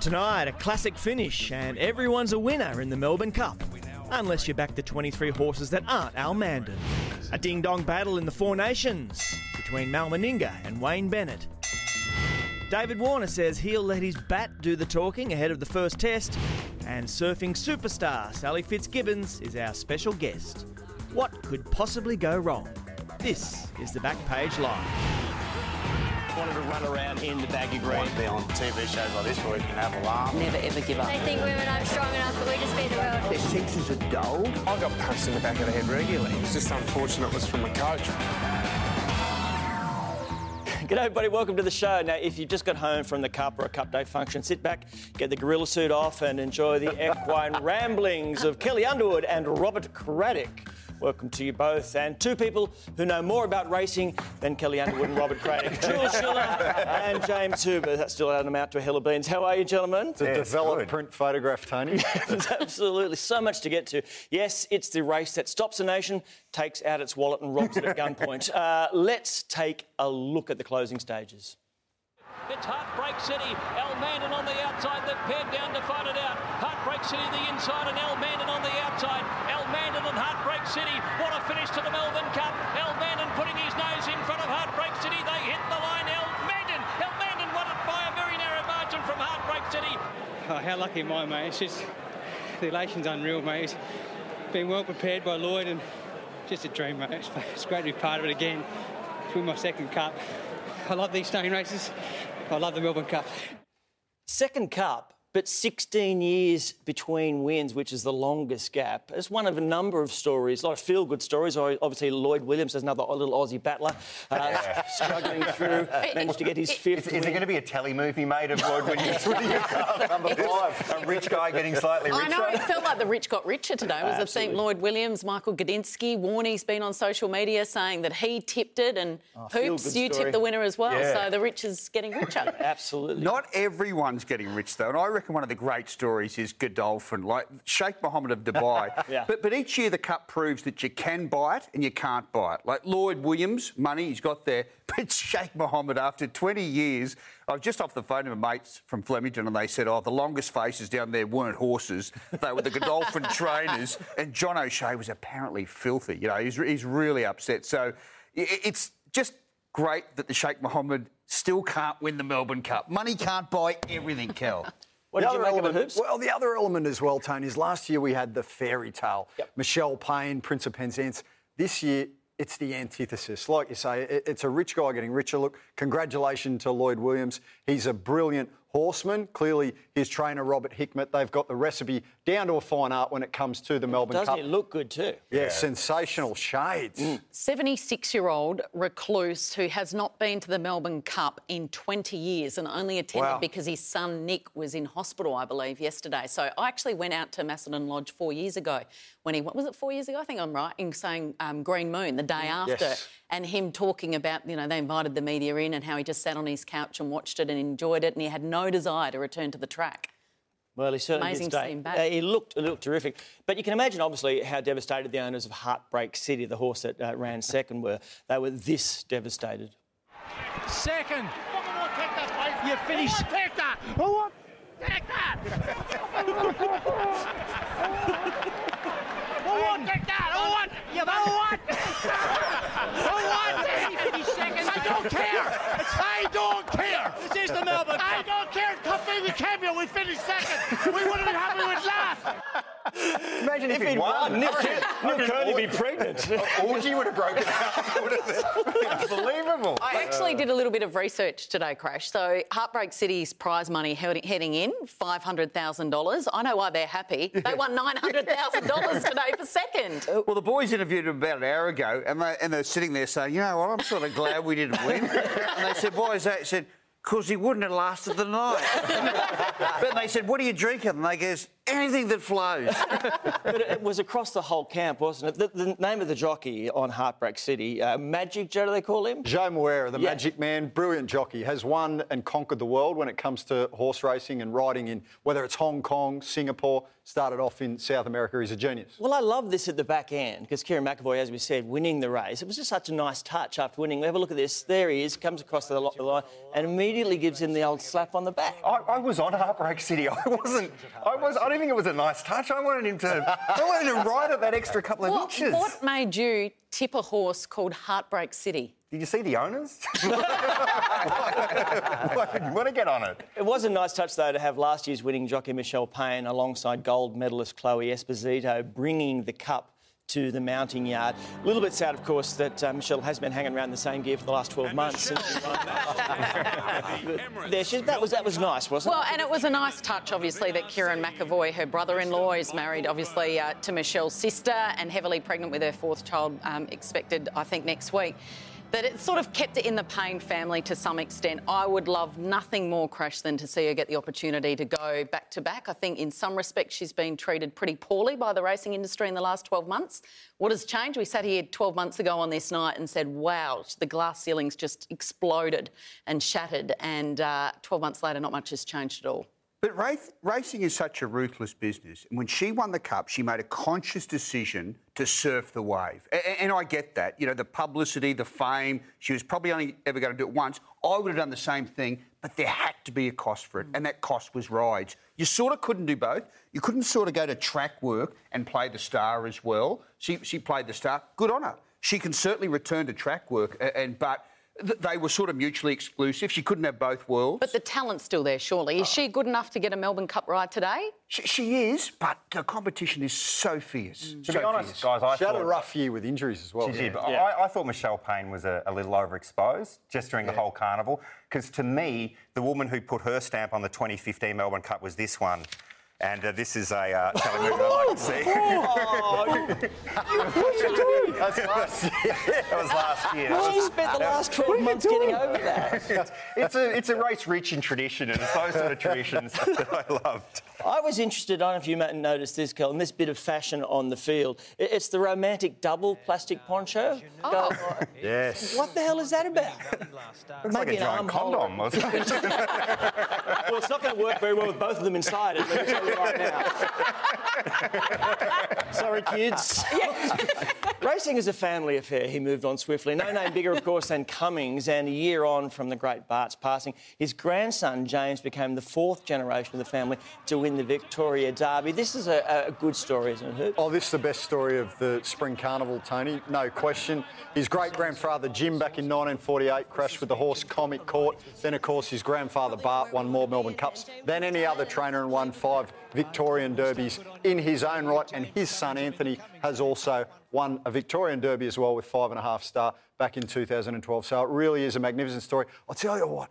Tonight, a classic finish, and everyone's a winner in the Melbourne Cup. Unless you back the 23 horses that aren't Almandin. A ding dong battle in the Four Nations between Mal Meninga and Wayne Bennett. David Warner says he'll let his bat do the talking ahead of the first test. And surfing superstar Sally Fitzgibbons is our special guest. What could possibly go wrong? This is the Backpage Live. Wanted to run around in the baggy green. want to be on TV shows like this where we can have a laugh. Never ever give up. They think women aren't strong enough, but we just beat the world. Their sexes are dulled. I got punched in the back of the head regularly. It's just unfortunate it was from a coach. G'day, everybody. Welcome to the show. Now, if you just got home from the Cup or a Cup Day function, sit back, get the gorilla suit off, and enjoy the equine ramblings of Kelli Underwood and Robert Craddock. Welcome to you both, and two people who know more about racing than Kelli Underwood and Robert Craddock, Jules Schiller and James Hooper. That's still out amount to a hill of beans. How are you, gentlemen? It's a Yeah, it's developed good. print photograph, Tony. Absolutely, so much to get to. Yes, it's the race that stops a nation, takes out its wallet, and robs it at gunpoint. Uh, let's take a look at the closing stages. It's Heartbreak City. Almandin on the outside. They've paired down to fight it out. Heartbreak City the inside and Almandin on the outside. Almandin and Heartbreak City. What a finish to the Melbourne Cup. Almandin putting his nose in front of Heartbreak City. They hit the line. El Mandan. Almandin won it by a very narrow margin from Heartbreak City. Oh, how lucky am I, mate? It's just the elation's unreal, mate. It's been well prepared by Lloyd and just a dream, mate. It's, great to be part of it again. It's win my second cup. I love these staying races. I love the Melbourne Cup. Second cup, but 16 years between wins, which is the longest gap. It's one of a number of stories, a lot of feel good stories. Obviously, Lloyd Williams is another little Aussie battler, uh, struggling through, managed to get his fifth. Is, is there going to be a telly movie made of Lloyd Williams winning a? Number five. A rich guy getting slightly richer. I know, it felt like the rich got richer today. It was the thing. Absolutely. Lloyd Williams, Michael Gudinski, Warney's been on social media saying that he tipped it, and feel Hoops, you story. tipped the winner as well. Yeah. So the rich is getting richer. Absolutely. Not everyone's getting rich though, and I reckon one of the great stories is Godolphin, like Sheikh Mohammed of Dubai. Yeah. But but each year the cup proves that you can buy it and you can't buy it. Like Lloyd Williams, money he's got there, but Sheikh Mohammed after 20 years, I was just off the phone to my mates from Flemington and they said, oh, the longest faces down there weren't horses, they were the Godolphin trainers, and John O'Shea was apparently filthy. You know, he's, he's really upset. So it's just great that the Sheikh Mohammed still can't win the Melbourne Cup. Money can't buy everything, Kel. What The did you make of it, Hoops? Well, the other element as well, Tony, is last year we had the fairy tale. Yep. Michelle Payne, Prince of Penzance. This year, it's the antithesis. Like you say, it's a rich guy getting richer. Look, congratulations to Lloyd Williams. He's a brilliant horseman. Clearly, his trainer, Robert Hickmott, they've got the recipe down to a fine art when it comes to the Melbourne Doesn't Cup. it look good too? yeah, sensational shades. 76 year old recluse who has not been to the Melbourne Cup in 20 years and only attended Wow. because his son Nick was in hospital, I believe, yesterday. So I actually went out to Macedon Lodge four years ago when he what was it four years ago? I think I'm right in saying um, Green Moon the day after, Yes. and him talking about you know they invited the media in and how he just sat on his couch and watched it and enjoyed it and he had no desire to return to the track. Well, he certainly Amazing did to stay. see him back. Uh, he looked, he looked terrific. But you can imagine, obviously, how devastated the owners of Heartbreak City, the horse that uh, ran second, were. They were this devastated. Second. You finish. Take that. Who won? Take that. Who won? Take that. Who won? You Who won? Who won? He finished second. I don't care. I don't care. This is the Melbourne. I don't care. Company we came here. We finished second. We wouldn't be happy with last. Imagine if, he'd won. Nick, Nick Kearney be pregnant. Orgy would have broken out. Would have been unbelievable. I actually did a little bit of research today, Crash. So Heartbreak City's prize money heading heading in five hundred thousand dollars. I know why they're happy. They won nine hundred thousand dollars today for second. Well, the boys interviewed him about an hour ago, and, they, and they're sitting there saying, you know what, I'm sort of glad we didn't win. and they said, why is that? He said, because he wouldn't have lasted the night. but they said, what are you drinking? And they goes, anything that flows. but it was across the whole camp, wasn't it? The, the name of the jockey on Heartbreak City, uh, Magic Joe, do they call him? Joao Moreira, the Yeah. magic man, brilliant jockey, has won and conquered the world when it comes to horse racing and riding in whether it's Hong Kong, Singapore, started off in South America. He's a genius. Well, I love this at the back end because Kerrin McEvoy, as we said, winning the race. It was just such a nice touch after winning. We have a look at this. There he is, comes across the the line and immediately gives him the old slap on the back. I, I was on Heartbreak City. I wasn't. I was. I don't think it was a nice touch. I wanted him to. I wanted him to ride at that extra couple of What, inches. what made you tip a horse called Heartbreak City? Did you see the owners? Why did you want to get on it? It was a nice touch, though, to have last year's winning jockey Michelle Payne alongside gold medalist Chloe Esposito bringing the cup to the mounting yard. A little bit sad, of course, that uh, Michelle has been hanging around the same gear for the last 12 months. since she won. But there she, that was that was nice, wasn't Well, it? and it was a nice touch, obviously, that Kerrin McEvoy, her brother-in-law, is married, obviously, uh, to Michelle's sister and heavily pregnant with her fourth child, um, expected, I think, next week. That it sort of kept it in the Payne family to some extent. I would love nothing more, Crash, than to see her get the opportunity to go back to back. I think in some respects she's been treated pretty poorly by the racing industry in the last 12 months. What has changed? We sat here 12 months ago on this night and said, wow, the glass ceilings just exploded and shattered. And uh, 12 months later, not much has changed at all. But race, racing is such a ruthless business. And when she won the cup, she made a conscious decision to surf the wave. A- And, I get that. You know, the publicity, the fame, she was probably only ever going to do it once. I would have done the same thing, but there had to be a cost for it. Mm. And that cost was rides. You sort of couldn't do both. You couldn't sort of go to track work and play the star as well. She, she played the star. Good on her. She can certainly return to track work, and but they were sort of mutually exclusive. She couldn't have both worlds. But the talent's still there, surely. Is oh. she good enough to get a Melbourne Cup ride today? She, she is, but the competition is so fierce. Mm. To so be honest, fierce. guys, I She had a rough year with injuries as well. She did, Yeah. I, I thought Michelle Payne was a, a little overexposed just during the whole carnival. Because to me, the woman who put her stamp on the 2015 Melbourne Cup was this one. And uh, this is a uh, telemovie I'd like to see. That's last year. that was last year. She was- spent the last 12 months getting over that. it's a it's a race rich in tradition, and it's those sort of traditions that I loved. I was interested, I don't know if you might notice this, Kel, in this bit of fashion on the field. It's the romantic double plastic poncho. Go- uh, Yes. What the hell is that about? It's like a giant condom. or. Well, it's not going to work very well with both of them inside it, let me tell you right now. Sorry, kids. Racing is a family affair, he moved on swiftly. No name bigger, of course, than Cummings, and a year on from the great Bart's passing, his grandson, James, became the fourth generation of the family to win the Victoria Derby. This is a, a good story, isn't it, Oh, this is the best story of the Spring Carnival, Tony. No question. His great grandfather Jim back in 1948 crashed with the horse Comic Court. Then, of course, his grandfather Bart won more Melbourne Cups than any other trainer and won five Victorian Derbies in his own right. And his son Anthony has also won a Victorian Derby as well with five and a half star back in 2012. So it really is a magnificent story. I'll tell you what,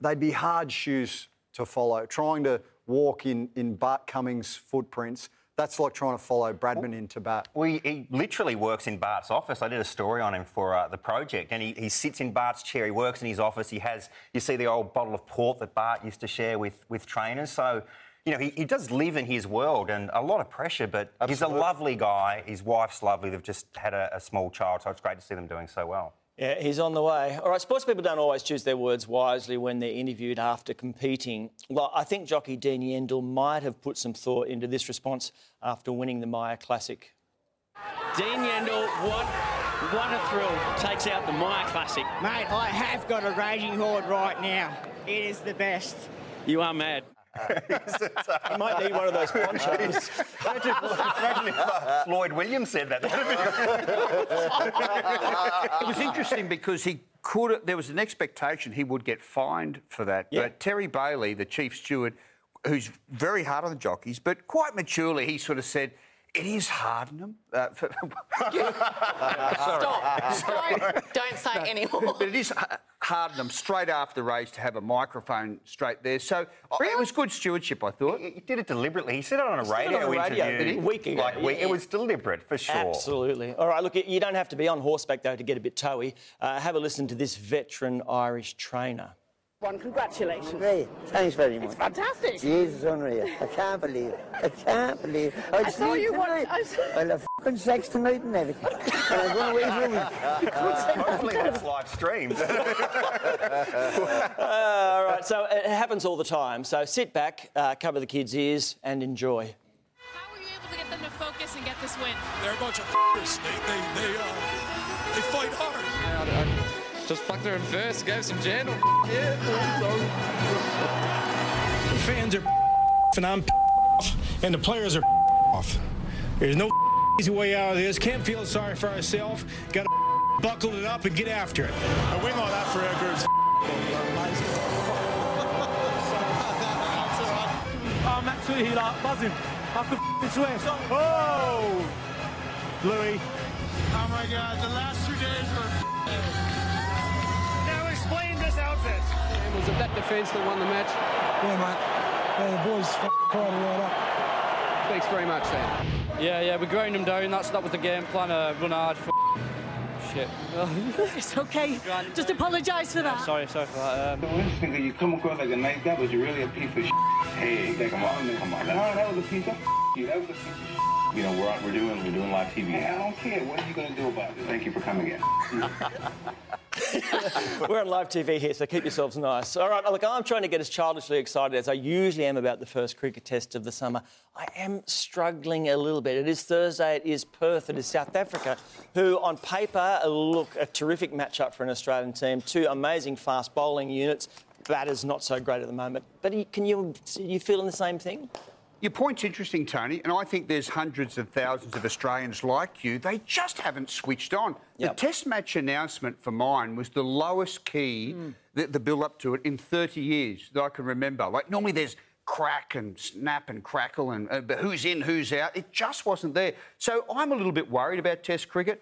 they'd be hard shoes to follow. Trying to walk in, in Bart Cummings' footprints, that's like trying to follow Bradman into Bat. Well, he, he literally works in Bart's office. I did a story on him for uh, the project, and he, he sits in Bart's chair. He works in his office. He has, you see, the old bottle of port that Bart used to share with with trainers. So, you know, he, he does live in his world, and a lot of pressure. But he's a lovely guy. His wife's lovely. They've just had a, a small child, so it's great to see them doing so well. Yeah, he's on the way. All right, sports people don't always choose their words wisely when they're interviewed after competing. Well, I think jockey Dean Yendall might have put some thought into this response after winning the Myer Classic. Dean Yendall, what, what a thrill. Takes out the Myer Classic. Mate, I have got a raging horde right now. It is the best. You are mad. He might need one of those ponchos. Imagine, imagine if uh, Lloyd Williams said that. it was interesting because he could. There was an expectation he would get fined for that. Yeah. But Terry Bailey, the chief steward, who's very hard on the jockeys, but quite maturely, he sort of said. It is hard on them. Uh, for, Stop. Don't, don't say anymore. but it is h- hard on them straight after the race to have a microphone straight there. So uh, it was good stewardship, I thought. He did it deliberately. He said it on a said it radio, on a radio, interview did he? Week ago, Like, week- yeah. It was deliberate for sure. Absolutely. All right, look, you don't have to be on horseback, though, to get a bit toey. Uh, have a listen to this veteran Irish trainer. One, congratulations. Great. Thanks very much. It's fantastic. Jesus, unreal. I can't believe it. I can't believe it. I saw sleep you once- tonight. I saw- I'll have fucking sex tonight and everything. and I'm going away for a week. Hopefully that's live streamed. Uh, all right, so it happens all the time. So sit back, uh, cover the kids' ears, and enjoy. How were you able to get them to focus and get this win? They're a bunch of f***ers. They, they, they, uh, they fight hard. Just back there in first, gave some gentle. Yeah, The fans are and I'm off, and the players are off. There's no easy way out of this. Can't feel sorry for ourselves. Got to buckle it up and get after it. A win like that for Edgar's. Oh, Matt Sweet, he like buzzing. I could f***ing swear. Oh! Louis. Oh my God, the last two days were. Now explain this. Was it that defence that won the match? Yeah, mate. Yeah, the boys f***ing cried it right up. Thanks very much, Sam. Yeah, yeah, we ground them down. That's that was the game plan. Uh, run hard. For shit. It's okay. Just apologise for that. sorry, sorry for that. Um, So interesting that you come across like a nice guy, but you're really a piece of shit. Hey, hey, come on, come on. No, that was a piece of you. That was a piece of shit. You know, we're, we're doing we're doing live TV. Hey, I don't care. What are you gonna do about it? Thank you for coming in. We're on live TV here, so keep yourselves nice. All right, look, I'm trying to get as childishly excited as I usually am about the first cricket test of the summer. I am struggling a little bit. It is Thursday, it is Perth, it is South Africa, who on paper look a terrific matchup for an Australian team. Two amazing fast bowling units. Batter's not so great at the moment. But you- can you, you feeling the same thing? Your point's interesting, Tony, and I think there's hundreds of thousands of Australians like you. They just haven't switched on. The Test match announcement for mine was the lowest key, the, the build up to it, in 30 years that I can remember. Like, normally there's crack and snap and crackle and uh, but who's in, who's out. It just wasn't there. So I'm a little bit worried about Test cricket.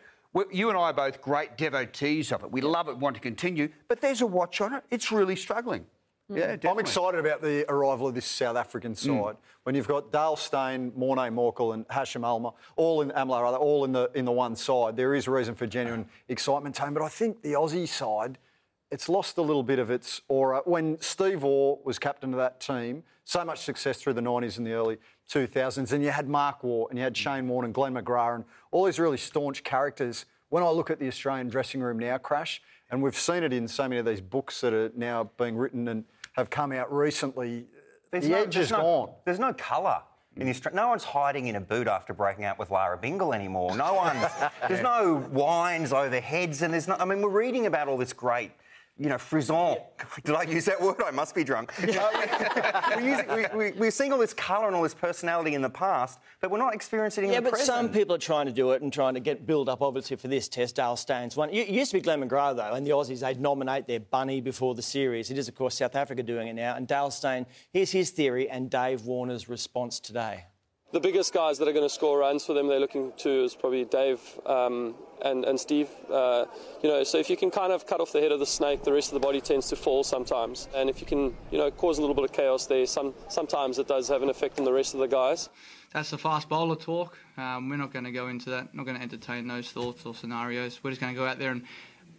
you and I are both great devotees of it. We love it, want to continue, but there's a watch on it. It's really struggling. Mm. Yeah, I'm excited about the arrival of this South African mm. side. When you've got Dale Steyn, Morne Morkel, and Hashim Alma, all in Amla, rather, all in the in the one side, there is reason for genuine excitement, Tone. But I think the Aussie side, it's lost a little bit of its aura. When Steve Waugh was captain of that team, so much success through the 90s and the early 2000s, and you had Mark Waugh, and you had mm. Shane Warne and Glenn McGrath, and all these really staunch characters. When I look at the Australian dressing room now, Crash, and we've seen it in so many of these books that are now being written and have come out recently, There's the no, edge there's is no, gone. There's no colour. In the Austra- no one's hiding in a boot after breaking up with Lara Bingle anymore. No one's. there's no wines over heads, and there's no. I mean, we're reading about all this great, you know, frisson. Did I use that word? I must be drunk. Uh, we're, using, we, we, we're seeing all this colour and all this personality in the past, but we're not experiencing it in Yeah, but some people are trying to do it and trying to get build up, obviously, for this test. Dale Steyn one. It used to be Glenn McGrath, though, and the Aussies, they'd nominate their bunny before the series. It is, of course, South Africa doing it now. And Dale Steyn, here's his theory and Dave Warner's response today. The biggest guys that are going to score runs for them, they're looking to is probably Dave um, and, and Steve. Uh, you know, so if you can kind of cut off the head of the snake, the rest of the body tends to fall sometimes. And if you can, you know, cause a little bit of chaos there, some, sometimes it does have an effect on the rest of the guys. That's the fast bowler talk. Um, we're not going to go into that. Not going to entertain those thoughts or scenarios. We're just going to go out there and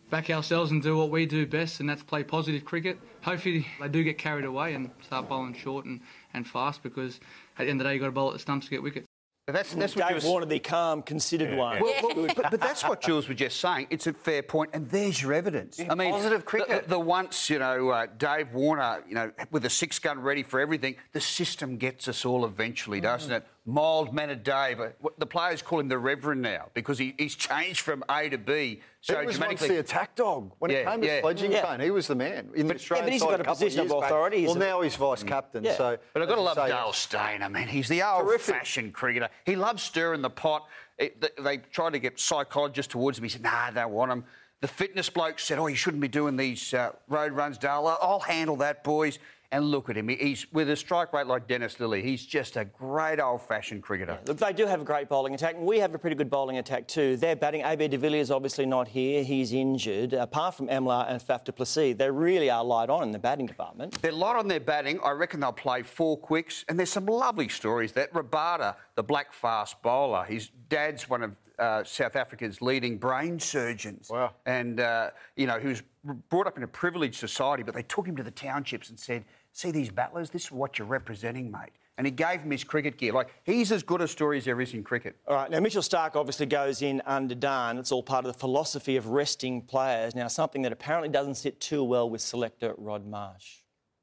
back ourselves and do what we do best, and that's play positive cricket. Hopefully, they do get carried away and start bowling short and, and fast because at the end of the day, you've got to bowl at the stumps to get wickets. That's, that's what Dave you were- Warner, the calm, considered one. Well, well, but, but that's what Jules was just saying. It's a fair point, and there's your evidence. I mean, positive the- cricket. The, the once, you know, uh, Dave Warner, you know, with a six gun ready for everything, the system gets us all eventually, doesn't it? Mild mannered Dave. uh, The players call him the Reverend now because he, he's changed from A to B. So he was once dramatically. the attack dog. When Yeah, it came to yeah. sledging, Yeah. Tone, he was the man in the Australian but he's got a couple position of years back. authority. He's Well, now he's vice captain. Yeah. So, But I've got to as love you say, Dale Steyn. I mean, he's the old-fashioned cricketer. He loves stirring the pot. It, th- they tried to get psychologists towards him. He said, "Nah, I don't want him." The fitness bloke said, "Oh, you shouldn't be doing these uh, road runs, Dale. I'll handle that, boys." And look at him. He's with a strike rate like Dennis Lillee. He's just a great old-fashioned cricketer. Look, they do have a great bowling attack, and we have a pretty good bowling attack too. They're batting. AB de Villiers obviously not here; he's injured. Apart from Amla and Faf du Plessis, they really are light on in the batting department. They're light on their batting. I reckon they'll play four quicks. And there's some lovely stories. That Rabada, the black fast bowler, his dad's one of uh, South Africa's leading brain surgeons. Wow. And, uh, you know, he was brought up in a privileged society, but they took him to the townships and said, see these battlers, this is what you're representing, mate. And he gave him his cricket gear. Like, he's as good a story as there is in cricket. All right, now Mitchell Starc obviously goes in underdone. It's all part of the philosophy of resting players. Now, something that apparently doesn't sit too well with selector Rod Marsh.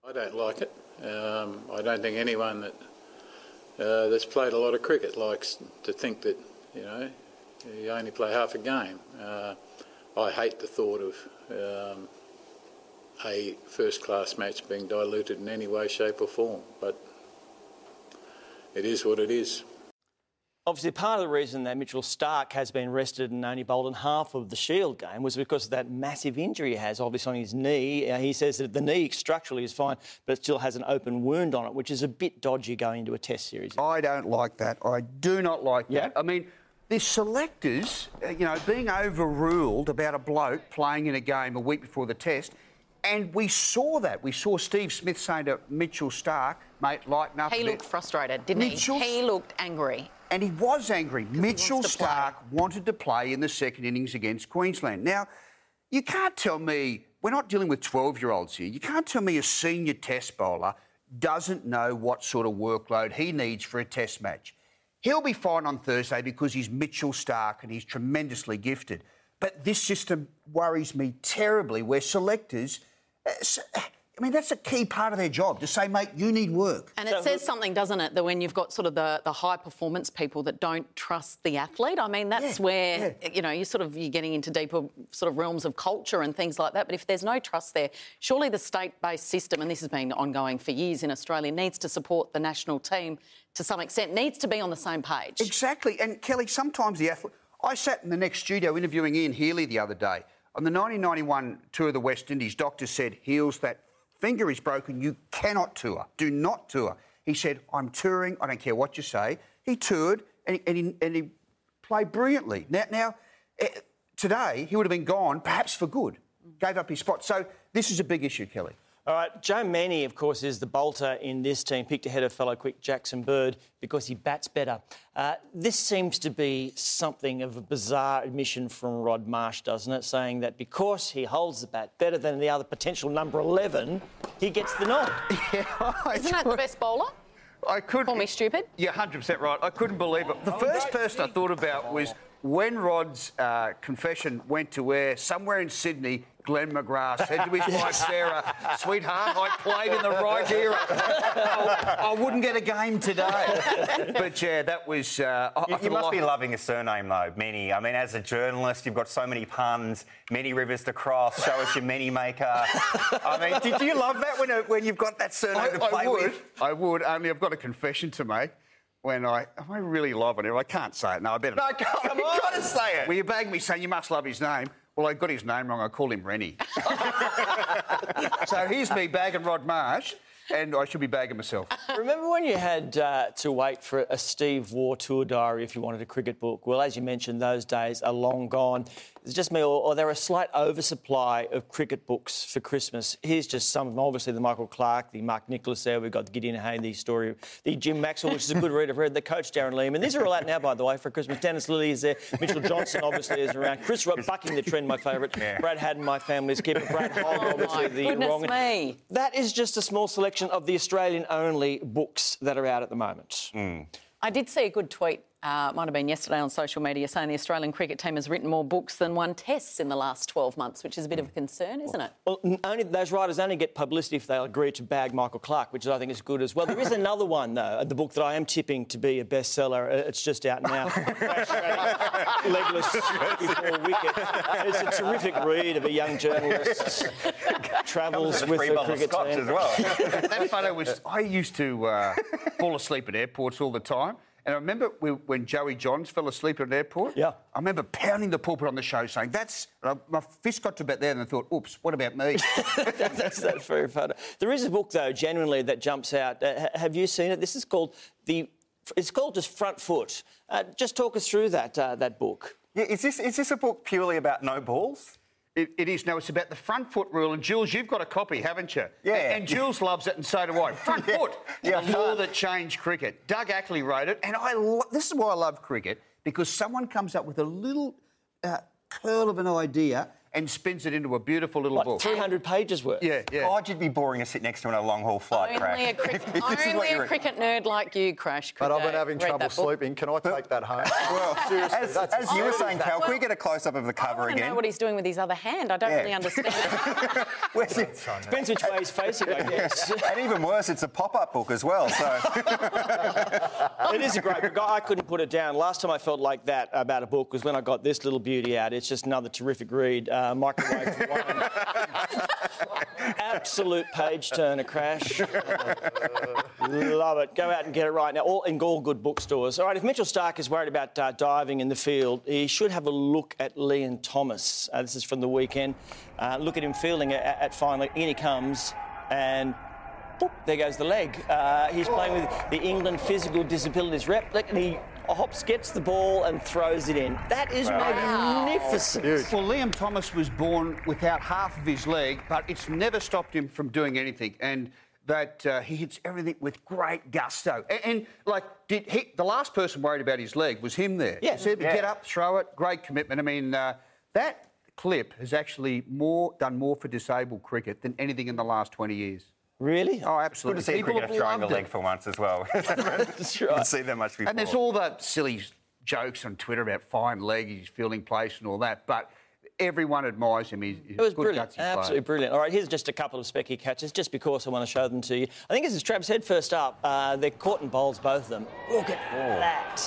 I don't like it. Um, I don't think anyone that uh, that's played a lot of cricket likes to think that you know you only play half a game. Uh, I hate the thought of um, a first-class match being diluted in any way, shape, or form. But it is what it is. Obviously, part of the reason that Mitchell Starc has been rested and only bowled in half of the Shield game was because of that massive injury he has, obviously, on his knee. Uh, he says that the knee structurally is fine, but it still has an open wound on it, which is a bit dodgy going into a Test series. I don't like that. I do not like Yeah? that. I mean, the selectors, uh, you know, being overruled about a bloke playing in a game a week before the Test. And we saw that. We saw Steve Smith saying to Mitchell Starc, mate, lighten up. He a bit." looked frustrated, didn't Mitchell- he? He looked angry. And he was angry. Mitchell to play. Starc wanted to play in the second innings against Queensland. Now, you can't tell me, we're not dealing with 12 year olds here, you can't tell me a senior test bowler doesn't know what sort of workload he needs for a test match. He'll be fine on Thursday because he's Mitchell Starc and he's tremendously gifted. But this system worries me terribly where selectors, uh, I mean, that's a key part of their job to say, mate, you need work. And it says something, doesn't it, that when you've got sort of the, the high performance people that don't trust the athlete. I mean, that's where you know you sort of you're getting into deeper sort of realms of culture and things like that. But if there's no trust there, surely the state-based system, and this has been ongoing for years in Australia, needs to support the national team to some extent. Needs to be on the same page. Exactly. And Kelly, sometimes the athlete. I sat in the next studio interviewing Ian Healy the other day. On the 1991 tour of the West Indies, doctors said, Heels, that finger is broken. You cannot tour. Do not tour. He said, I'm touring. I don't care what you say. He toured and he, and he, and he played brilliantly. Now, now eh, today, he would have been gone, perhaps for good. Gave up his spot. So this is a big issue, Kelly. All right, Joe Mennie, of course, is the bolter in this team, picked ahead of fellow quick Jackson Bird because he bats better. Uh, this seems to be something of a bizarre admission from Rod Marsh, doesn't it? Saying that because he holds the bat better than the other potential number 11, he gets the nod. Isn't that the best bowler? I could call me stupid. You're 100% right. I couldn't believe it. The first person I thought about was when Rod's uh, confession went to air somewhere in Sydney. Glenn McGrath said to his wife Sarah, "Sweetheart, I played in the right era. I, I wouldn't get a game today." But yeah, that was. Uh, I- I You, for you must life- be loving a surname though, Many. I mean, as a journalist, you've got so many puns, many rivers to cross. Show us your many maker. I mean, did you love that when, when you've got that surname I, to play I would. with? I would. Only I've got a confession to make. When I, I really love it. I can't say it. No, I better. No, come on, you've got to say it. Well, you bagged me saying you must love his name. Well, I got his name wrong. I called him Rennie. so here's me bagging Rod Marsh, and I should be bagging myself. Remember when you had uh, to wait for a Steve Waugh tour diary if you wanted a cricket book? Well, as you mentioned, those days are long gone. It's just me, or, or there are a slight oversupply of cricket books for Christmas. Here's just some of them. Obviously, the Michael Clarke, the Mark Nicholas there. We've got the Gideon Haigh, the story, the Jim Maxwell, which is a good read. I've read the coach Darren Lehmann. These are all out now, by the way, for Christmas. Dennis Lillee is there. Mitchell Johnson, obviously, is around. Chris Rudd bucking the trend, my favourite. Brad Haddin, my family's keeper. Brad Hogg, obviously, the Oh, goodness wrong. me. That is just a small selection of the Australian-only books that are out at the moment. Hmm. I did see a good tweet, uh, might have been yesterday on social media, saying the Australian cricket team has written more books than won tests in the last 12 months, which is a bit of a concern, isn't it? Well, only those writers only get publicity if they agree to bag Michael Clarke, which I think is good as well. There is another one though, the book that I am tipping to be a bestseller. uh, It's just out now. Legless before wicket. It's a terrific read of a young journalist travels with Free the cricket team. as well. that photo was. I used to uh, fall asleep at airports all the time. And I remember we, when Joey Johns fell asleep at an airport. Yeah. I remember pounding the pulpit on the show saying, That's. I, my fist got to about there and I thought, Oops, what about me? That's that very photo. There is a book though, genuinely, that jumps out. Uh, have you seen it? This is called the. It's called just Front Foot. Uh, just talk us through that uh, that book. Yeah, is this is this a book purely about no balls? It, it is. No, it's about the front foot rule. And Jules, you've got a copy, haven't you? Yeah. And, and Jules loves it, and so do I. Front Yeah. foot, Yeah, the law that changed cricket. Doug Ackley wrote it, and I. Lo- this is why I love cricket because someone comes up with a little uh, curl of an idea and spins it into a beautiful little What, book. 300 pages worth? Yeah, yeah. God, you'd be boring to sit next to on a long haul flight, Crash. Only a, cric- If this is only a cricket nerd like you, Crash. But I've been having trouble sleeping. Can I take that home? Well, Seriously, as, that's as you were saying, that. Cal, can we get a close up of the I cover want to again? know what he's doing with his other hand. I don't Yeah. really understand. it. Where's it? Depends which way he's facing, I guess. and even worse, it's a pop-up book as well. So it is a great book. I couldn't put it down. Last time I felt like that about a book was when I got this little beauty out. It's just another terrific read. Uh, Microwave One. Absolute page turner, Crash. Love it. Go out and get it right now. All in all good bookstores. All right, if Mitchell Starc is worried about uh, diving in the field, he should have a look at Liam Thomas. Uh, this is from the weekend. Uh, look at him fielding at, at finally. In he comes, and there goes the leg. Uh, he's playing with the England Physical Disabilities rep, and he hops, gets the ball, and throws it in. That is magnificent. Well, Liam Thomas was born without half of his leg, but it's never stopped him from doing anything. And that uh, he hits everything with great gusto. And, and, like, did he, the last person worried about his leg was him there. Yeah. He said, Yeah. get up, throw it, great commitment. I mean, uh, that clip has actually more done more for disabled cricket than anything in the last 20 years. Really? Oh, good absolutely. to see People cricket have throwing a leg for once as well. That's right. Haven't seen that much before. And there's all that silly jokes on Twitter about fine leg, his fielding place, and all that. But everyone admires him. He's, he's It was good brilliant, gutsy player. absolutely brilliant. All right, here's just a couple of specky catches, just because I want to show them to you. I think this is Travis Head first up. Uh, they're caught in bowls, both of them. Look at that.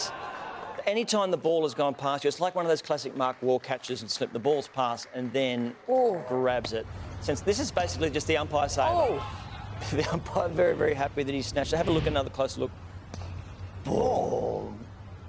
Anytime the ball has gone past you, it's like one of those classic Mark Waugh catches and slip. The ball's past and then grabs it. Since this is basically just the umpire saying, the umpire very, very happy that he snatched it. Have a look, another close look. Boom.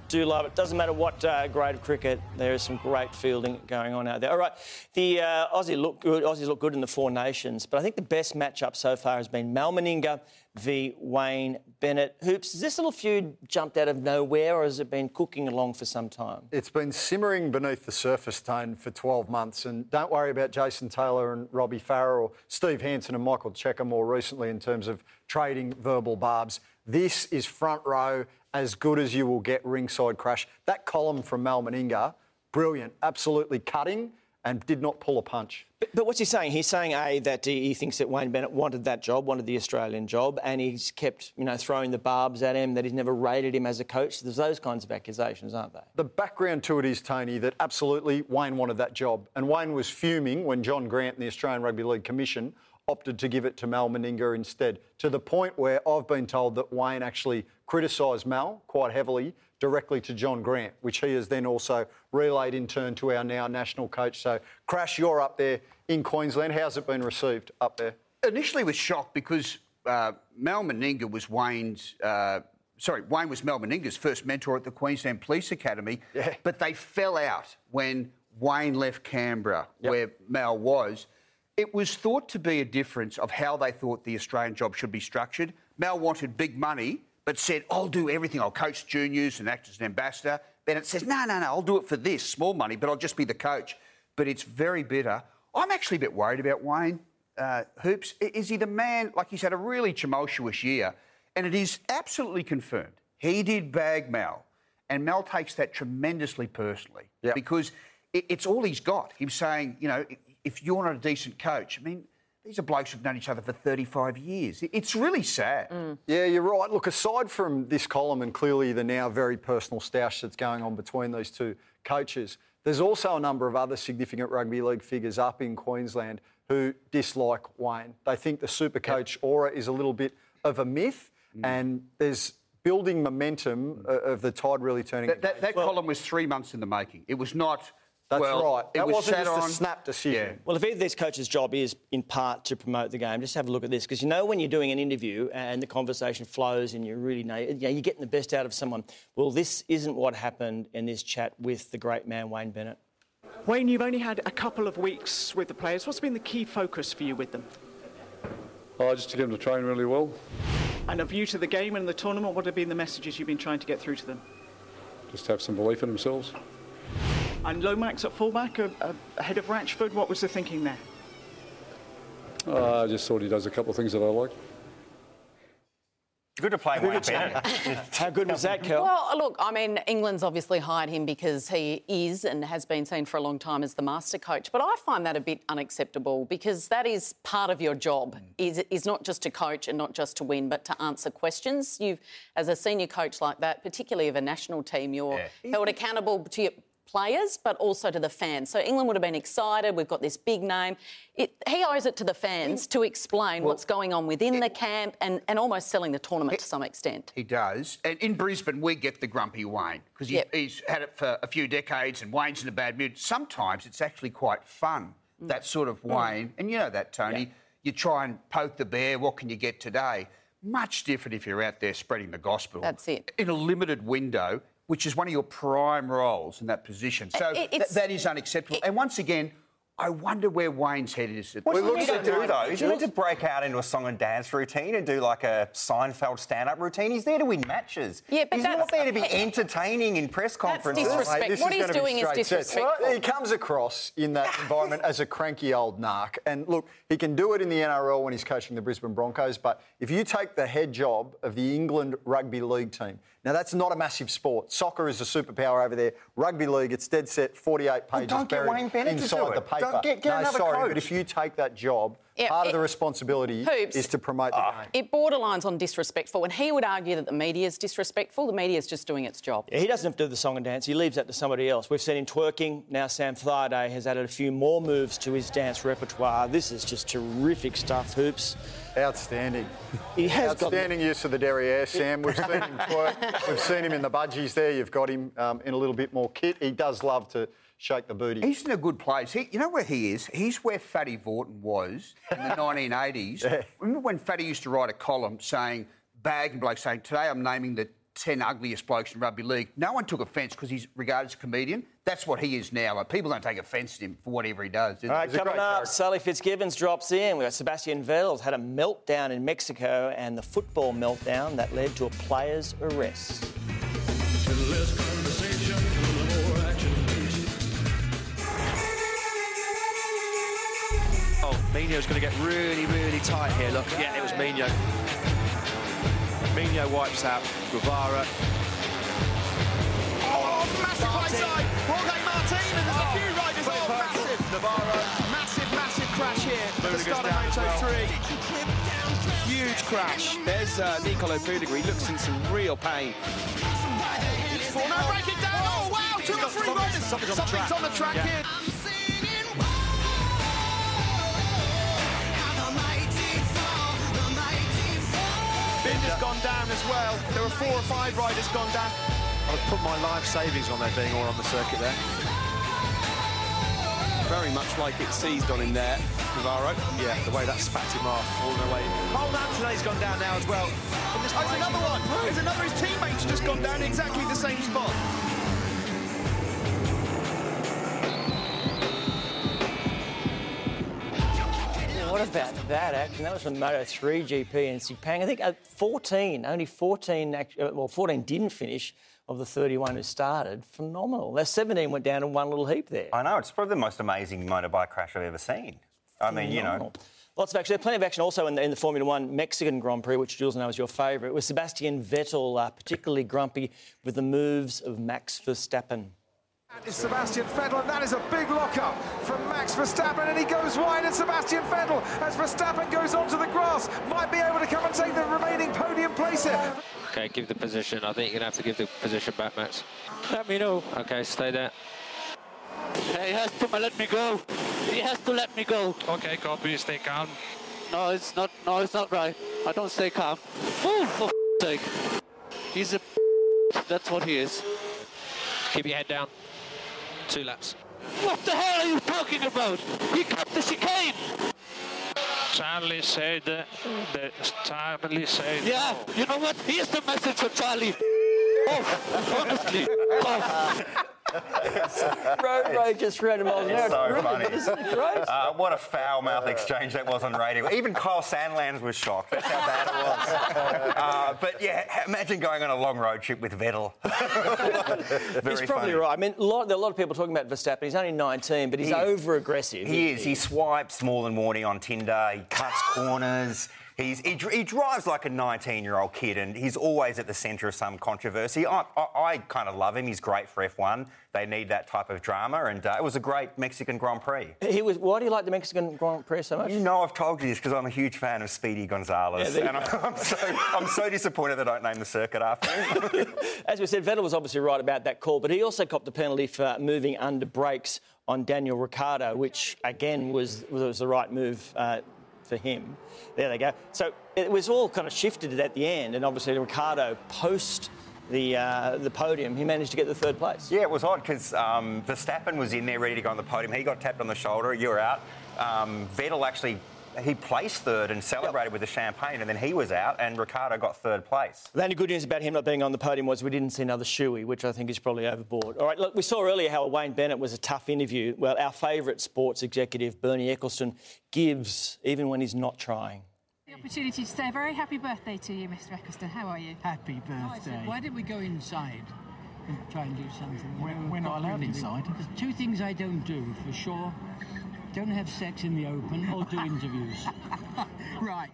Do love it. Doesn't matter what uh, grade of cricket, there is some great fielding going on out there. All right, the uh, Aussie look good. Aussies look good in the Four Nations, but I think the best matchup so far has been Mal Meninga v Wayne Bennett. Hoops, has this little feud jumped out of nowhere, or has it been cooking along for some time? It's been simmering beneath the surface, Tone, for 12 months. And don't worry about Jason Taylor and Robbie Farah, Steve Hansen and Michael Cheika more recently in terms of trading verbal barbs. This is front row, as good as you will get ringside crash. That column from Mal Meninga, brilliant, absolutely cutting and did not pull a punch. But, but what's he saying? He's saying a that he, thinks that Wayne Bennett wanted that job, wanted the Australian job, and he's kept you know throwing the barbs at him. That he's never rated him as a coach. There's those kinds of accusations, aren't they? The background to it is, Tony, that absolutely Wayne wanted that job. And Wayne was fuming when John Grant and the Australian Rugby League Commission opted to give it to Mal Meninga instead, to the point where I've been told that Wayne actually criticised Mal quite heavily directly to John Grant, which he has then also relayed in turn to our now national coach. So, Crash, you're up there in Queensland. How's it been received up there? Initially, was shocked because uh, Mal Meninga was Wayne's. Uh, sorry, Wayne was Mal Meninga's first mentor at the Queensland Police Academy. But they fell out when Wayne left Canberra, where Mal was. It was thought to be a difference of how they thought the Australian job should be structured. Mal wanted big money, but said, I'll do everything. I'll coach juniors and act as an ambassador. Bennett says, no, no, no, I'll do it for this, small money, but I'll just be the coach. But it's very bitter. I'm actually a bit worried about Wayne uh, Hoops. Is he the man? Like he's had a really tumultuous year, and it is absolutely confirmed. He did bag Mal, and Mal takes that tremendously personally because it, it's all he's got. Him saying, you know, "I- if you're not a decent coach, I mean, these are blokes who've known each other for 35 years. It's really sad. Yeah, you're right. Look, aside from this column and clearly the now very personal stoush that's going on between these two coaches, there's also a number of other significant rugby league figures up in Queensland who dislike Wayne. They think the super coach aura is a little bit of a myth, Mm. and there's building momentum o- of the tide really turning. That, that, that column was three months in the making. It was not. That's well, right. It That was wasn't sat just a snap decision. Well, if either of these coaches' job is in part to promote the game, just have a look at this because you know when you're doing an interview and the conversation flows and you're really know, you know you're getting the best out of someone. Well, this isn't what happened in this chat with the great man Wayne Bennett. Wayne, you've only had a couple of weeks with the players. What's been the key focus for you with them? Oh, just to get them to train really well. And a view to the game and the tournament, what have been the messages you've been trying to get through to them? Just have some belief in themselves. And Lomax at fullback, uh, uh, ahead of Ratchford, what was the thinking there? Uh, I just thought he does a couple of things that I like. Good to play Wayne Bennett. How good was that, Kel? Well, look, I mean, England's obviously hired him because he is and has been seen for a long time as the master coach. But I find that a bit unacceptable because that is part of your job. Is is not just to coach and not just to win, but to answer questions. You've, as a senior coach like that, particularly of a national team, you're held accountable to your players, but also to the fans. So England would have been excited. We've got this big name. It, he owes it to the fans to explain what's going on within the camp and, and almost selling the tournament to some extent. He does. And in Brisbane, we get the grumpy Wayne because he's, Yep. he's had it for a few decades and Wayne's in a bad mood. Sometimes it's actually quite fun, Mm. that sort of Wayne. And you know that, Tony. You try and poke the bear. What can you get today? Much different if you're out there spreading the gospel. That's it. In a limited window, which is one of your prime roles in that position. So It- th- that is unacceptable. and once again, I wonder where Wayne's head is. At What the does he moment. to do, though? Is he need to break out into a song and dance routine and do like a Seinfeld stand-up routine? He's there to win matches. Yeah, but He's that's- not there to be entertaining in press conferences. disrespect. Mate, this What is he's gonna be doing is straight sets. disrespectful. Well, he comes across in that environment as a cranky old narc. And look, he can do it in the NRL when he's coaching the Brisbane Broncos. But if you take the head job of the England Rugby League team, now that's not a massive sport. Soccer is a superpower over there. Rugby league, it's dead set, 48 pages don't get Wayne Bennett to inside do the it. paper. Don't get- get no, another sorry, coach. but if you take that job, Yeah, part of the responsibility Hoops. is to promote the game. It borderlines on disrespectful, and he would argue that the media is disrespectful. The media is just doing its job. Yeah, he doesn't have to do the song and dance. He leaves that to somebody else. We've seen him twerking. Now Sam Thaiday has added a few more moves to his dance repertoire. This is just terrific stuff, Hoops. Outstanding. He has got- Outstanding use of the derriere, Sam. We've seen him twerk. We've seen him in the budgies there. You've got him um, in a little bit more kit. He does love to shake the booty. He's in a good place. He, you know where he is? He's where Fatty Vautin was in the 1980s. Remember when Fatty used to write a column saying, bagging blokes saying, today I'm naming the 10 ugliest blokes in rugby league. No one took offence because he's regarded as a comedian. That's what he is now. Like, people don't take offence to him for whatever he does. do All they? right, coming up, Sally Fitzgibbons drops in. We've got Sebastian Vettel's had a meltdown in Mexico and the football meltdown that led to a player's arrest. Mino's going to get really, really tight here. Look, yeah, it was Mino. Mino wipes out Guevara. Oh, massive side. Jorge Martin, and there's a few riders. Oh, massive. Navarro. Massive, massive crash here at the start of as well. moto 3. Huge crash. There's uh, Nicolo Budiger. He looks in some real pain. It's four. No, break it down. Oh, wow. Two or three riders. something's on the track. on the track Yeah. here. Binder's gone down as well. There were four or five riders gone down. I've put my life savings on there being all on the circuit there. Very much like it seized on him there, Navarro. Yeah, the way that spat him off all the way. Paul Anthony's gone down now as well. Oh, there's another one. There's another. His teammate's just gone down exactly the same spot. About that action? That was from Moto 3 GP in Sepang. I think uh, 14, only 14, act- uh, well, 14 didn't finish of the 31 who started. Phenomenal. That 17 went down in one little heap there. I know, it's probably the most amazing motorbike crash I've ever seen. I mean, you know, Lots of action. There's plenty of action also in the, in the Formula One Mexican Grand Prix, which Jules knows is your favourite, with Sebastian Vettel uh, particularly grumpy with the moves of Max Verstappen. That is Sebastian Vettel, and that is a big lock-up from Max Verstappen, and he goes wide, and Sebastian Vettel, as Verstappen goes onto the grass, might be able to come and take the remaining podium place here. Okay, give the position. I think you're going to have to give the position back, Max. Let me know. Okay, stay there. He has to let me go. He has to let me go. Okay, copy. Stay calm. No, it's not. No, it's not right. I don't stay calm. Oh, for sake! He's a. That's what he is. Keep your head down. Two laps. What the hell are you talking about? He cut the chicane. Charlie said that. Charlie said. Yeah. You know what? Here's the message for Charlie. Oh, honestly. Oh. Road rage just 300 miles an. It's so funny. Isn't it great? Uh, what a foul mouth exchange that was on radio. Even Kyle Sandilands was shocked. That's how bad it was. Uh, but yeah, imagine going on a long road trip with Vettel. He's probably funny. right. I mean, a lot, there are a lot of people talking about Verstappen. He's only 19, but he's He over aggressive. He is. He swipes more than morning on Tinder. He cuts corners. He's, he, he drives like a 19 year old kid and he's always at the centre of some controversy. I, I, I kind of love him. He's great for F1. They need that type of drama, and uh, it was a great Mexican Grand Prix. He was. Why do you like the Mexican Grand Prix so much? You know, I've told you this because I'm a huge fan of Speedy Gonzalez, Yeah, and. I'm so, I'm so disappointed they don't name the circuit after him. As we said, Vettel was obviously right about that call, but he also copped a penalty for moving under brakes on Daniel Ricciardo, which again was was the right move. Uh, for him. There they go. So it was all kind of shifted at the end, and obviously Ricciardo post the uh, the podium, he managed to get the third place. Yeah, it was odd because um, Verstappen was in there ready to go on the podium. He got tapped on the shoulder. You were out. Um, Vettel actually he placed third and celebrated with the champagne, and then he was out, and Ricciardo got third place. The only good news about him not being on the podium was we didn't see another shoey, which I think is probably overboard. All right, look, we saw earlier how Wayne Bennett was a tough interview. Well, our favourite sports executive, Bernie Ecclestone, gives even when he's not trying. The opportunity to say a very happy birthday to you, Mr. Ecclestone. How are you? Happy birthday. Why didn't we go inside and try and do something? We're- we're not allowed inside. There's two things I don't do for sure. Don't have sex in the open or do interviews. right.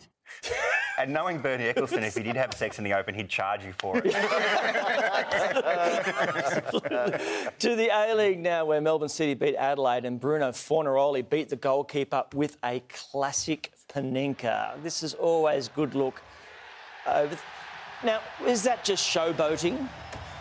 And knowing Bernie Ecclestone, if he did have sex in the open, he'd charge you for it. to the A League now, where Melbourne City beat Adelaide and Bruno Fornaroli beat the goalkeeper with a classic Panenka. This is always good look. Over. Now, is that just showboating?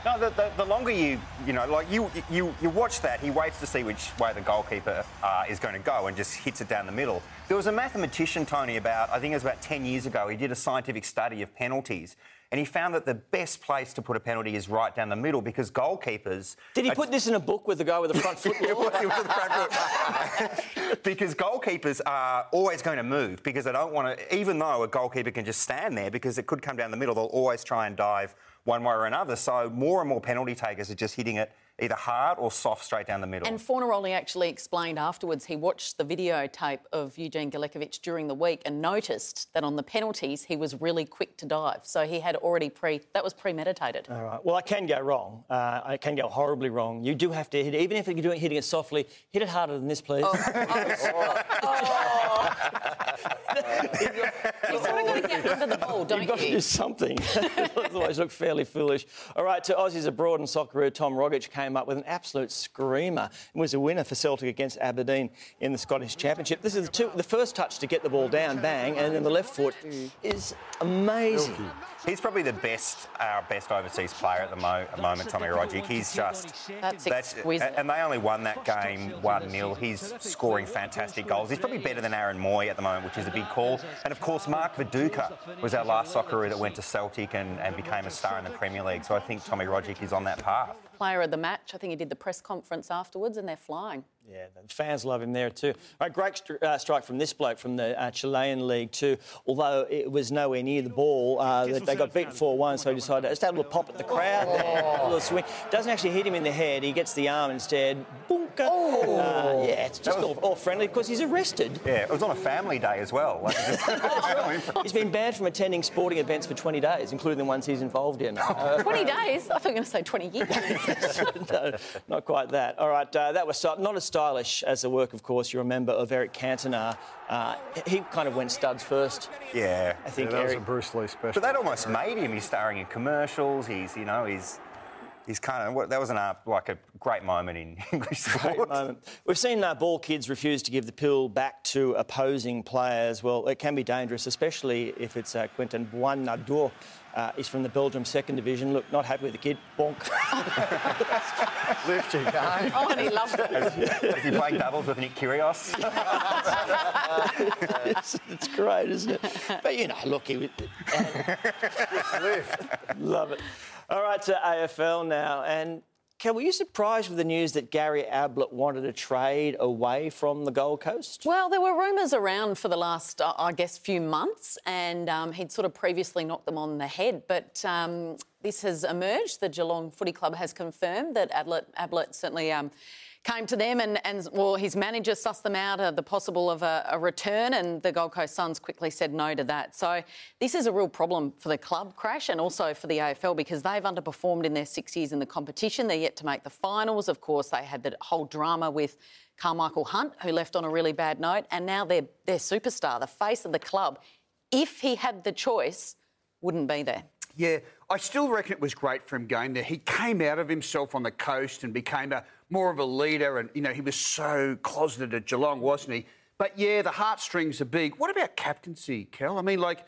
No, the, the, the longer you, you know, like you, you, you watch that, he waits to see which way the goalkeeper uh, is going to go and just hits it down the middle. There was a mathematician, Tony, about, I think it was about 10 years ago, he did a scientific study of penalties. And he found that the best place to put a penalty is right down the middle because goalkeepers. Did he put this in a book with the guy with the front foot? It was- it was the front foot. because goalkeepers are always going to move because they don't want to, even though a goalkeeper can just stand there because it could come down the middle, they'll always try and dive one way or another. So more and more penalty takers are just hitting it either hard or soft straight down the middle. And Fornaroli actually explained afterwards he watched the videotape of Eugene Galekovic during the week and noticed that on the penalties he was really quick to dive. So he had already pre that was premeditated. All right. Well, I can go wrong. Uh, I can go horribly wrong. You do have to hit it, even if you're doing hitting it softly. Hit it harder than this, please. You sort of got to get under the ball, don't You've got to do something. Otherwise, you look fairly foolish. All right, to Aussies abroad and Socceroo, Tom Rogic came up with an absolute screamer and was a winner for Celtic against Aberdeen in the Scottish Championship. This is the, two, the first touch to get the ball down, bang, and then the left foot is amazing. He's probably the best, our best overseas player at the mo- moment, Tommy Rogic. He's just. That's exquisite. And they only won that game 1 0. He's scoring fantastic goals. He's probably better than Aaron Mooy at the moment, which is a big call. And of course, Mark Viduka was our last Socceroo that went to Celtic and, and became a star in the Premier League. So I think Tommy Rogic is on that path. Player of the match. I think he did the press conference afterwards, and they're flying. Yeah, the fans love him there too. All right, great stri- uh, strike from this bloke from the uh, Chilean league too. Although it was nowhere near the ball, uh, they, they got beaten 4-1, so he decided to just have a little pop at the crowd there, a little swing. Doesn't actually hit him in the head. He gets the arm instead. Boonka. Uh, yeah, it's just all, all friendly because he's arrested. Yeah, it was on a family day as well. Like, He's been banned from attending sporting events for 20 days, including the ones he's involved in. Uh, 20 days? I thought you were going to say 20 years. no, not quite that. All right, uh, that was not as stylish as the work, of course, you remember, of Eric Cantona. Uh, he kind of went studs first. Yeah, I think Yeah, that was a Bruce Lee special. But that almost made him. He's starring in commercials. He's, you know, he's. He's kind of that was an uh, like a great moment in English sport. Great moment. We've seen uh, ball kids refuse to give the pill back to opposing players. Well, it can be dangerous, especially if it's uh, Quentin Buonador. Uh, he's from the Belgium second division. Look, not happy with the kid. Bonk. Lift your game. Oh, and he loved it. Is he playing doubles with Nick Kyrgios? it's, it's great, isn't it? But you know, look, he was. Love it. All right, to AFL now. And Were you surprised with the news that Gary Ablett wanted to trade away from the Gold Coast? Well, there were rumours around for the last, uh, I guess, few months, and um, he'd sort of previously knocked them on the head. But um, this has emerged. The Geelong Footy Club has confirmed that Ablett, Ablett certainly um, came to them, and, and well, his manager sussed them out uh, the possible of a, a return, and the Gold Coast Suns quickly said no to that. So this is a real problem for the club, Crash, and also for the AFL because they've underperformed in their six years in the competition. They're yet to make the finals. Of course, they had the whole drama with Karmichael Hunt, who left on a really bad note, and now their their superstar, the face of the club, if he had the choice, wouldn't be there. Yeah, I still reckon it was great for him going there. He came out of himself on the coast and became a more of a leader, and you know he was so closeted at Geelong, wasn't he? But yeah, the heartstrings are big. What about captaincy, Kel? I mean, like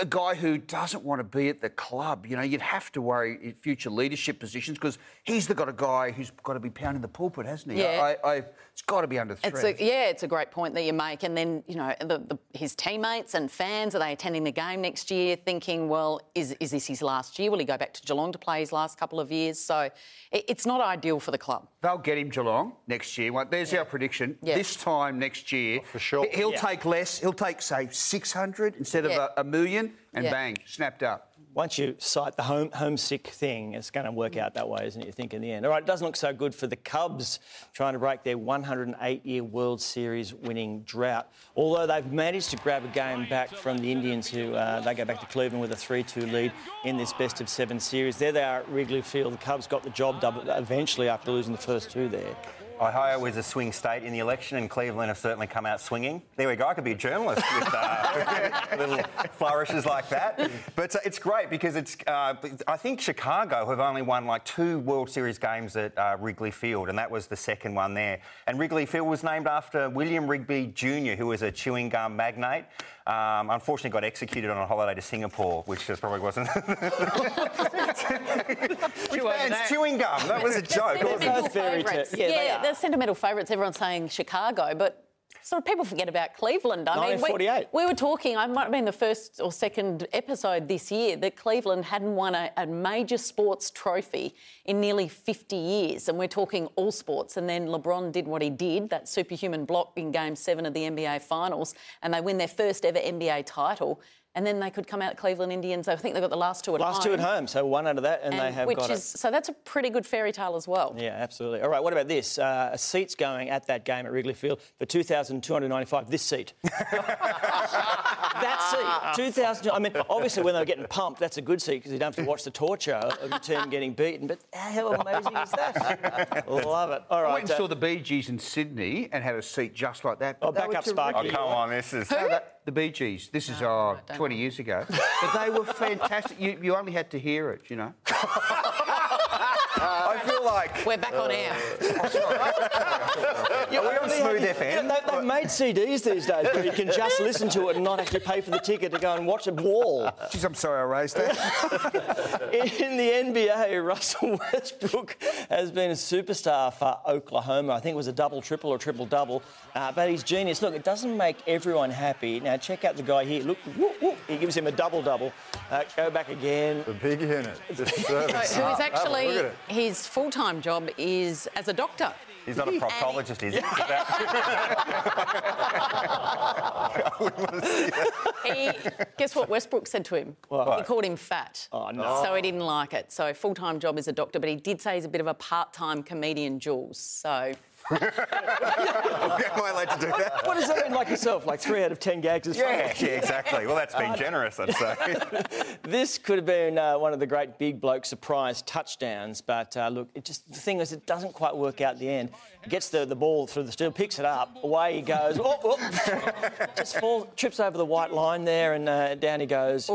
a guy who doesn't want to be at the club, you know, you'd have to worry in future leadership positions because he's the got a guy who's got to be pounding the pulpit, hasn't he? Yeah. I, I, it's got to be under threat. It's a, yeah, it's a great point that you make. And then, you know, the, the, his teammates and fans, are they attending the game next year thinking, well, is, is this his last year? Will he go back to Geelong to play his last couple of years? So it, it's not ideal for the club. They'll get him Geelong next year. Well, there's our prediction. Yeah. This time next year, oh, for sure. he'll Yeah. take less. He'll take, say, 600 instead Yeah. of a, a million, and Yeah. bang, snapped up. Once you cite the home, homesick thing, it's going to work out that way, isn't it? You think in the end. All right, it doesn't look so good for the Cubs trying to break their 108-year World Series winning drought. Although they've managed to grab a game back from the Indians, who uh, they go back to Cleveland with a 3-2 lead in this best of seven series. There they are at Wrigley Field. The Cubs got the job done eventually after losing the first two there. Ohio was a swing state in the election, and Cleveland have certainly come out swinging. There we go. I could be a journalist with uh, little flourishes like that. But uh, it's great because it's. Uh, I think Chicago have only won like two World Series games at uh, Wrigley Field, and that was the second one there. And Wrigley Field was named after William Wrigley Jr., who was a chewing gum magnate. Um, unfortunately, got executed on a holiday to Singapore, which just probably wasn't. Which band's chewing gum? That was a joke. wasn't it? Yeah, Yeah, they're sentimental favourites. Everyone's saying Chicago, but sort of people forget about Cleveland. I mean, we, we were talking, I might have been the first or second episode this year, that Cleveland hadn't won a, a major sports trophy in nearly 50 years. And we're talking all sports. And then LeBron did what he did, that superhuman block in game seven of the NBA Finals, and they win their first ever NBA title. And then they could come out Cleveland Indians. I think they've got the last two at home. Last two at home, so one out of that, and, they have which got is it. so that's a pretty good fairy tale as well. Yeah, absolutely. All right, what about this? Uh, seats going at that game at Wrigley Field for 2,295. This seat. that seat. 2,000. I mean, obviously, when they're getting pumped, that's a good seat because you don't have to watch the torture of your team getting beaten. But how amazing is that? Love it. All I went and uh, saw the Bee Gees in Sydney and had a seat just like that. Oh, back up, Sparky. Oh, come on, this is. No, that- the Bee Gees. This is oh, 20 years ago. but they were fantastic. You, you only had to hear it, you know. I feel like. We're back on air. Yeah, Are we on they Smooth have- FM? They, they've made CDs these days where you can just listen to it and not actually pay for the ticket to go and watch a wall. Jeez, I'm sorry I raised that. In the NBA, Russell Westbrook has been a superstar for Oklahoma. I think it was a double triple or triple double. Uh, but he's genius. Look, it doesn't make everyone happy. Now, check out the guy here. Look, whoop, whoop. he gives him a double double. Uh, go back again. The big unit. So, who is actually his full-time job is as a doctor. He's not a proctologist, is he? He, guess what Westbrook said to him? What? He called him fat. Oh, no. So he didn't like it. So full-time job is a doctor, but he did say he's a bit of a part-time comedian, Jules. So Am I allowed to do that? What does that mean, like yourself? Like three out of ten gags is Yeah, funny? yeah, exactly. Well, that's been generous, I'd say. This could have been uh, one of the great big bloke surprise touchdowns, but uh, look, it just the thing is, it doesn't quite work out at the end. Gets the, the ball through the steel, picks it up, away he goes. Oh, oh. just falls, trips over the white line there, and uh, down he goes.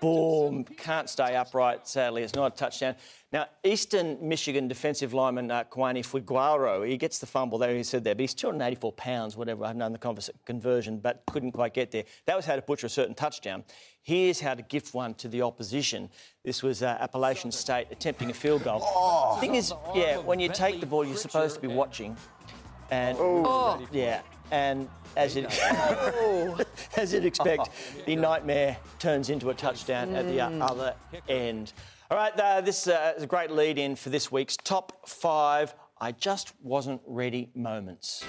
Boom! Can't stay upright. Sadly, it's not a touchdown. Now, Eastern Michigan defensive lineman uh, Kwani Figuaro, he gets the fumble there. He said there, but he's 284 pounds, whatever. I've known the convers- conversion, but couldn't quite get there. That was how to butcher a certain touchdown. Here's how to gift one to the opposition. This was uh, Appalachian State attempting a field goal. Oh. thing is, yeah, when you take the ball, you're supposed to be watching, and Oh. yeah, and as you'd, as you'd expect, the nightmare turns into a touchdown at the Mm. other end. All right, uh, this uh, is a great lead in for this week's top five. I just wasn't ready moments.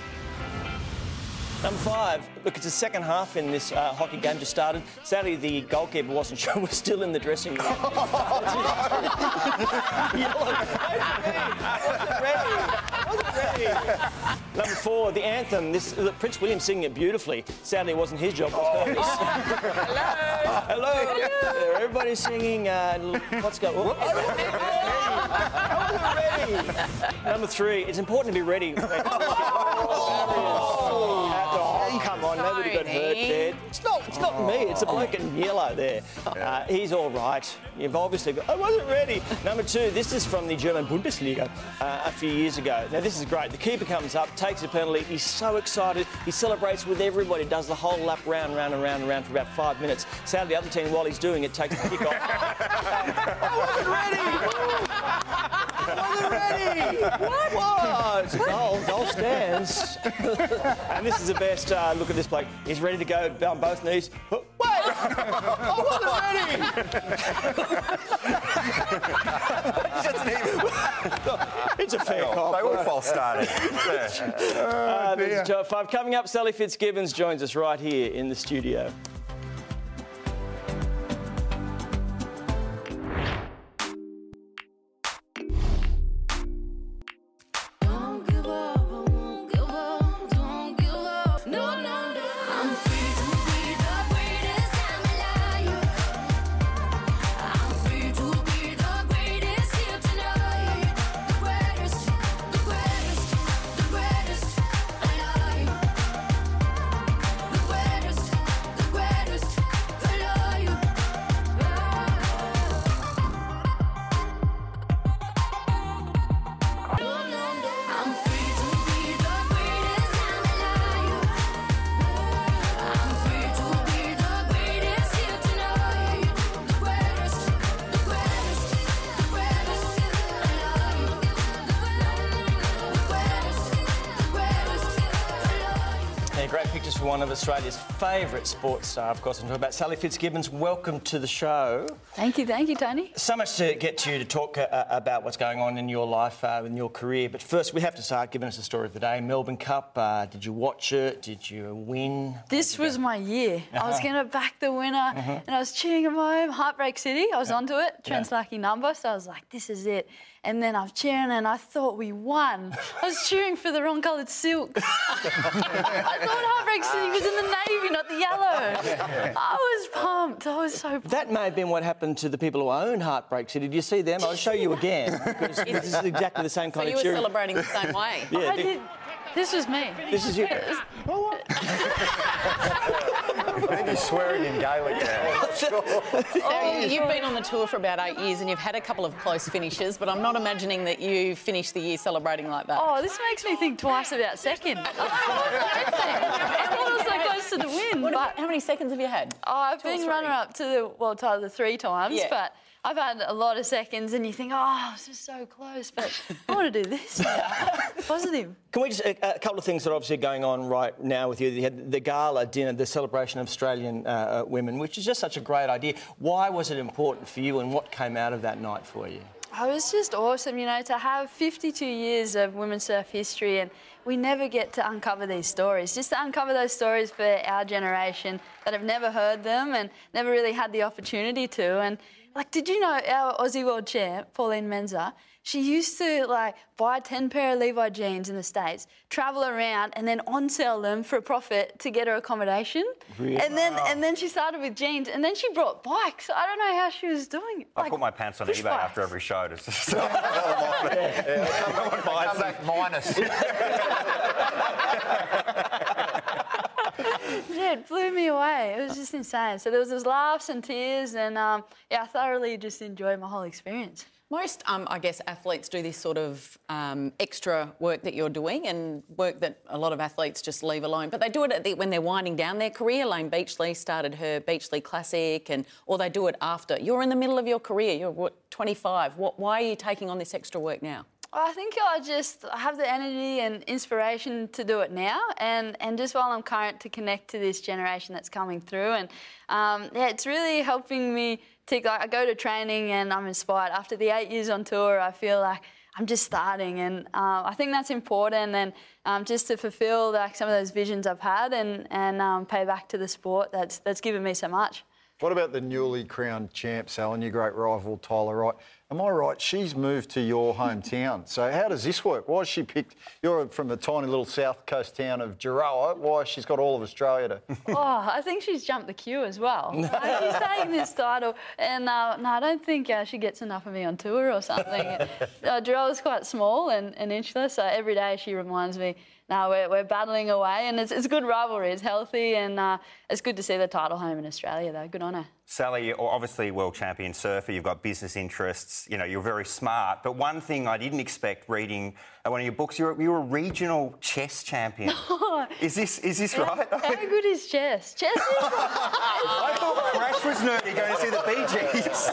Number five, look, it's the second half in this uh, hockey game just started. Sadly, the goalkeeper wasn't sure we're still in the dressing room. wasn't ready. Wasn't ready. Number four, the anthem. This look, Prince William singing it beautifully. Sadly, it wasn't his job. It was Hello. Hello. Yeah, Everybody's singing. Uh, what's going? on? I wasn't ready. Number three, it's important to be ready. Oh, come on, nobody got hurt there. It's not, it's not me, it's a bloke in yellow there. Uh, he's all right. You've obviously got, I wasn't ready. Number two, this is from the German Bundesliga uh, a few years ago. Now, this is great. The keeper comes up, takes a penalty. He's so excited. He celebrates with everybody, does the whole lap round, round and round and round for about five minutes. Sadly, the other team, while he's doing it, takes the kick off. I wasn't ready! I wasn't ready! What? What? It's a goal. Goal stands. and this is the best. Uh, look at this bloke. He's ready to go on both knees. Wait! I wasn't ready! it's a fair cop. They all false started. Uh, this is 5. Coming up, Sally Fitzgibbons joins us right here in the studio. Sports star, of course. I'm talking about Sally Fitzgibbons. Welcome to the show. Thank you, thank you, Tony. So much to get to you to talk uh, about what's going on in your life, uh, in your career. But first, we have to start giving us the story of the day. Melbourne Cup. Uh, did you watch it? Did you win? This was my year. I was Uh-huh. going to back the winner, Mhm. and I was cheering at home. Heartbreak City. I was onto it. Yeah. Lucky number, so I was like, "This is it." And then I'm cheering, and I thought we won. I was cheering for the wrong coloured silk. I thought Heartbreak City was in the navy, not the yellow. I was pumped. I was so pumped. That may have been what happened to the people who own Heartbreak City. Did you see them? I'll show you again because this is exactly the same kind So kind you were cheering. celebrating the same way. Yeah, I did. This was me. This is you. I think he's swearing in Gaelic now. Now, you- you've been on the tour for about eight years and you've had a couple of close finishes, but I'm not imagining that you finished the year celebrating like that. Oh, this makes me think twice about second. I thought was so close to the win. What but about- how many seconds have you had? Oh, I've Two been runner up to the well, Tyler three times, Yeah. but I've had a lot of seconds, and you think, oh, this is so close, but I want to do this. now. Positive. Can we just a, a couple of things that are obviously going on right now with you? You had the gala dinner, the celebration of Australian uh, uh, women, which is just such a great idea. Why was it important for you, and what came out of that night for you? Oh, it was just awesome, you know, to have 52 years of women's surf history, and we never get to uncover these stories. Just to uncover those stories for our generation that have never heard them and never really had the opportunity to. And like, did you know our Aussie world champ, Pauline Menczer, She used to like buy 10 pair of Levi jeans in the States, travel around and then on sell them for a profit to get her accommodation. Really? And then and then she started with jeans and then she brought bikes. I don't know how she was doing it. I Like, put my pants on eBay bikes. after every show to sell them off. Come back minus. it blew me away. It was just insane. So there was those laughs and tears, and um, yeah, I thoroughly just enjoyed my whole experience. Most, um, I guess, athletes do this sort of um, extra work that you're doing and work that a lot of athletes just leave alone. But they do it the, when they're winding down their career. Layne Beachley started her Beachley Classic, and or they do it after. You're in the middle of your career. You're what, 25. What, why are you taking on this extra work now? I think I just have the energy and inspiration to do it now, and, and just while I'm current to connect to this generation that's coming through, and um, yeah, it's really helping me. To, like, I go to training and I'm inspired. After the eight years on tour, I feel like I'm just starting, and um, I think that's important, and um, just to fulfil like some of those visions I've had, and and um, pay back to the sport that's that's given me so much. What about the newly crowned champ, Sal, and your great rival, Tyler Wright? Am I right? She's moved to your hometown. So how does this work? Why has she picked? You're from the tiny little south coast town of Gerroa. Why has she's got all of Australia to? oh, I think she's jumped the queue as well. She's taking this title, and uh, no, I don't think uh, she gets enough of me on tour or something. uh, Gerroa's quite small and, and insular, so every day she reminds me. Now we're, we're battling away, and it's, it's a good rivalry. It's healthy, and uh, it's good to see the title home in Australia, though. Good on her. Sally, you're obviously world champion surfer. You've got business interests. You know, you're very smart. But one thing I didn't expect reading one of your books, you're, you're a regional chess champion. is this is this right? How good is chess? Chess is. I thought Crash was nerdy going to see the Bee Gees.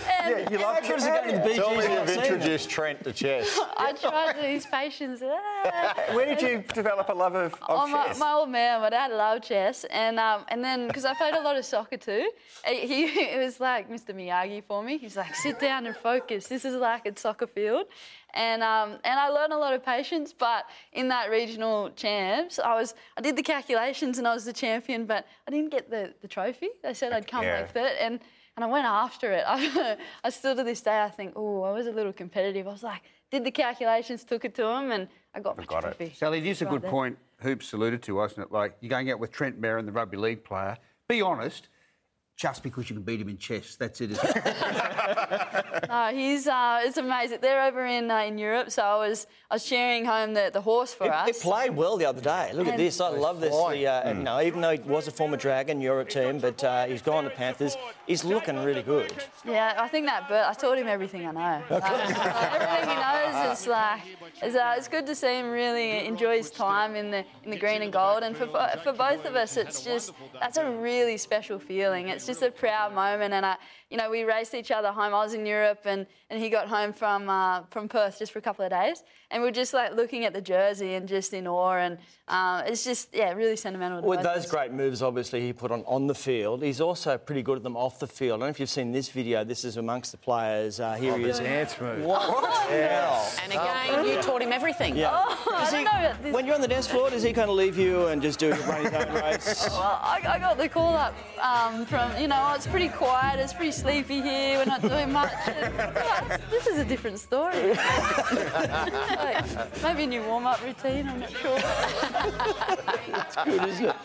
yeah, you love chess. Going to the Bee Tell Gees me and you've introduced Trent to chess. I tried to his patience. Where did you develop a love of, of oh, my, chess? my old man, my dad loved chess, and um, and then because I played a lot of soccer too, he it was like Mr. Miyagi for me. He's like, sit down and focus. This is like a soccer field, and um, and I learned a lot of patience. But in that regional champs, I was I did the calculations and I was the champion, but I didn't get the, the trophy. They said I'd come Yeah. like third, and and I went after it. I, I still to this day I think, oh, I was a little competitive. I was like, did the calculations, took it to him, and I got my trophy. Sally, it is a good there. point Hoops alluded to, wasn't it? Like, you're going out with Trent Merrin, the rugby league player. Be honest, just because you can beat him in chess, that's it, isn't it? No, he's uh, it's amazing. They're over in uh, in Europe, so I was I was cheering home the, the horse for It, us. it played well the other day. Look at this. I love this. The, uh, Mm. You know, even though he was a former Dragon Europe team, but uh, he's gone to Panthers. He's looking really good. Yeah, I think that. But I taught him everything I know. Like, uh, everything he knows is like it's, uh, it's good to see him really enjoy his time in the in the green and gold. And for for both of us, it's just that's a really special feeling. It's just a proud moment. And I, you know, we raced each other home. I was in Europe, and, and he got home from uh, from Perth just for a couple of days, and we are just like looking at the jersey and just in awe. And uh, it's just yeah, really sentimental. With those us. great moves, obviously, he put on on the field, he's also pretty good at them off the field. I don't know if you've seen this video. This is amongst the players. Uh, here he is. Dance move. What? Yeah. And again, you taught him everything. Yeah. Oh, I don't he- know about this. when you're on the dance floor, does he kind of leave you and just do run his own race? Well, I, I got the call up um, from, you know, it's pretty quiet, it's pretty sleepy here, we're not doing much. And, yeah, this is a different story. Like, maybe a new warm up routine, I'm not sure. It's good, isn't it?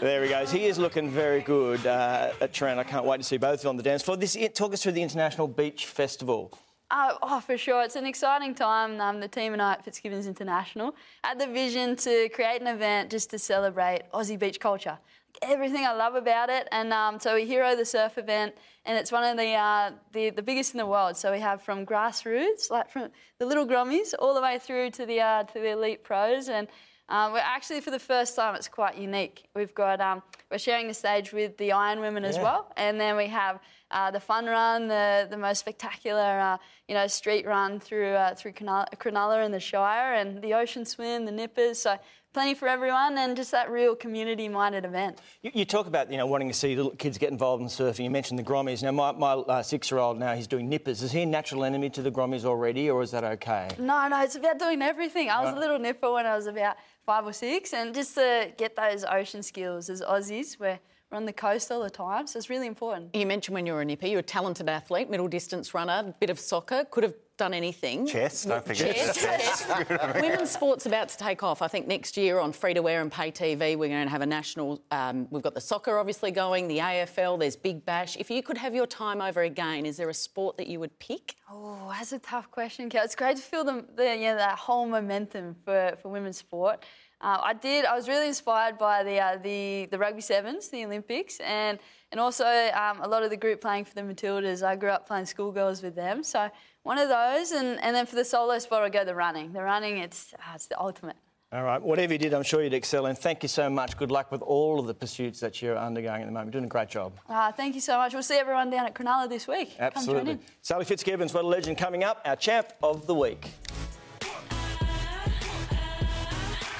There he goes. He is looking very good uh, at Trent. I can't wait to see both of you on the dance floor. This talk us through the International Beach Festival. Uh, oh, for sure. It's an exciting time. Um, the team and I at Fitzgibbons International had the vision to create an event just to celebrate Aussie beach culture. Everything I love about it, and um, so we hero the surf event, and it's one of the, uh, the the biggest in the world. So we have from grassroots, like from the little grommies, all the way through to the uh, to the elite pros, and um, we're actually for the first time it's quite unique. We've got um, we're sharing the stage with the Iron Women as Yeah. well, and then we have uh, the fun run, the the most spectacular uh, you know street run through uh, through Cronulla Cronulla and the Shire, and the ocean swim, the nippers. So plenty for everyone, and just that real community-minded event. You, you talk about you know wanting to see little kids get involved in surfing. You mentioned the Grommies. Now my, my uh, six-year-old now he's doing nippers. Is he a natural enemy to the Grommies already, or is that okay? No, no, it's about doing everything. I was a little nipper when I was about five or six, and just to get those ocean skills as Aussies, we're, we're on the coast all the time, so it's really important. You mentioned when you were a nipper, you're a talented athlete, middle distance runner, bit of soccer, could have done anything. Chess, don't forget. Chess, chess. Women's sport's about to take off. I think next year on free to wear and pay TV, we're going to have a national. Um, we've got the soccer obviously going, the AFL. There's Big Bash. If you could have your time over again, is there a sport that you would pick? Oh, that's a tough question, Kel. It's great to feel the, the you know, that whole momentum for, for women's sport. Uh, I did. I was really inspired by the uh, the the rugby sevens, the Olympics, and and also um, a lot of the group playing for the Matildas. I grew up playing schoolgirls with them, so one of those. And, and then for the solo sport, I go the running. The running, it's uh, it's the ultimate. All right, whatever you did, I'm sure you'd excel And Thank you so much. Good luck with all of the pursuits that you're undergoing at the moment. You're Doing a great job. Uh, thank you so much. We'll see everyone down at Cronulla this week. Come join Absolutely. in. Sally Fitzgibbons, what a legend coming up, our champ of the week.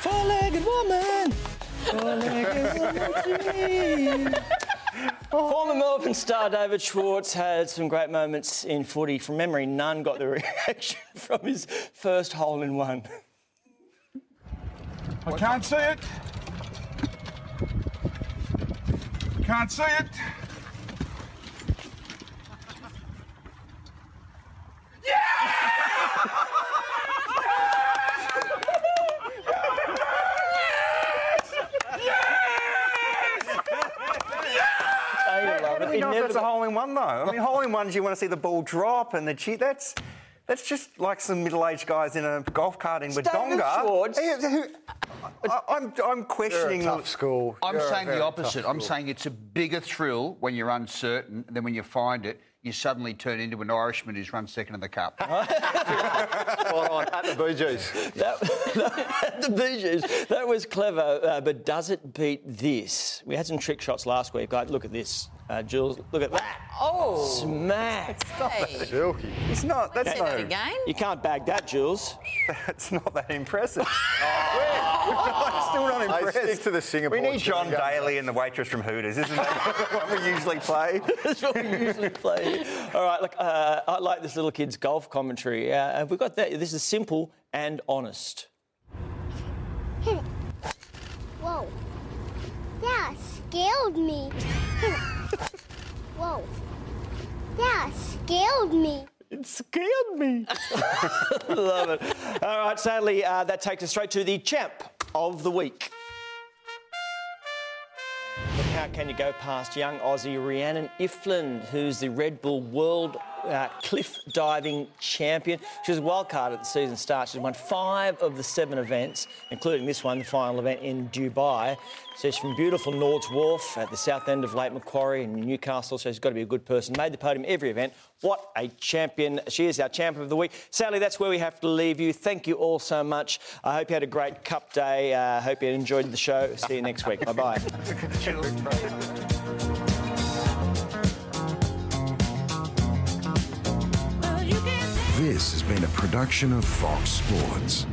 Four-legged woman. Four-legged woman to me. Former Melbourne star David Schwarz had some great moments in footy. From memory, none got the reaction from his first hole in one. I can't see it. Can't see it. In one though. I mean, hole in ones you want to see the ball drop and the cheat. That's that's just like some middle-aged guys in a golf cart in Wodonga. Schwarz. I, I'm I'm questioning. You're a tough school. I'm You're saying very the opposite. I'm saying it's a bigger thrill when you're uncertain than when you find it. You suddenly turn into an Irishman who's run second in the cup. Spot on. At the Bee Gees. That, the Bee Gees. That was clever, uh, but does it beat this? We had some trick shots last week. Like, look at this, uh, Jules. Look at that. Oh, Smack. hey. Silky. It's not. That's Say not. that again. You can't bag that, Jules. That's not that impressive. I'm still not Hey, impressed. stick to the Singapore. we need John. Daly and the waitress from Hooters, isn't that what we usually play? That's what we usually play. All right, look, uh, I like this little kid's golf commentary. Uh, have we got that? This is simple and honest. Whoa. That scared me. Whoa. That scared me. It scared me. Love it. All right, sadly, uh, that takes us straight to the champ of the week. Look, how can you go past young Aussie Rhiannan Iffland, who's the Red Bull World uh, Cliff Diving Champion? She was a wild card at the season start. She's won five of the seven events, including this one, the final event in Dubai. So she's from beautiful Nord's Wharf at the south end of Lake Macquarie in Newcastle. So she's got to be a good person. Made the podium every event. What a champion. She is our champion of the week. Sadly, that's where we have to leave you. Thank you all so much. I hope you had a great Cup day. I uh, hope you enjoyed the show. See you next week. Bye bye. This has been a production of Fox Sports.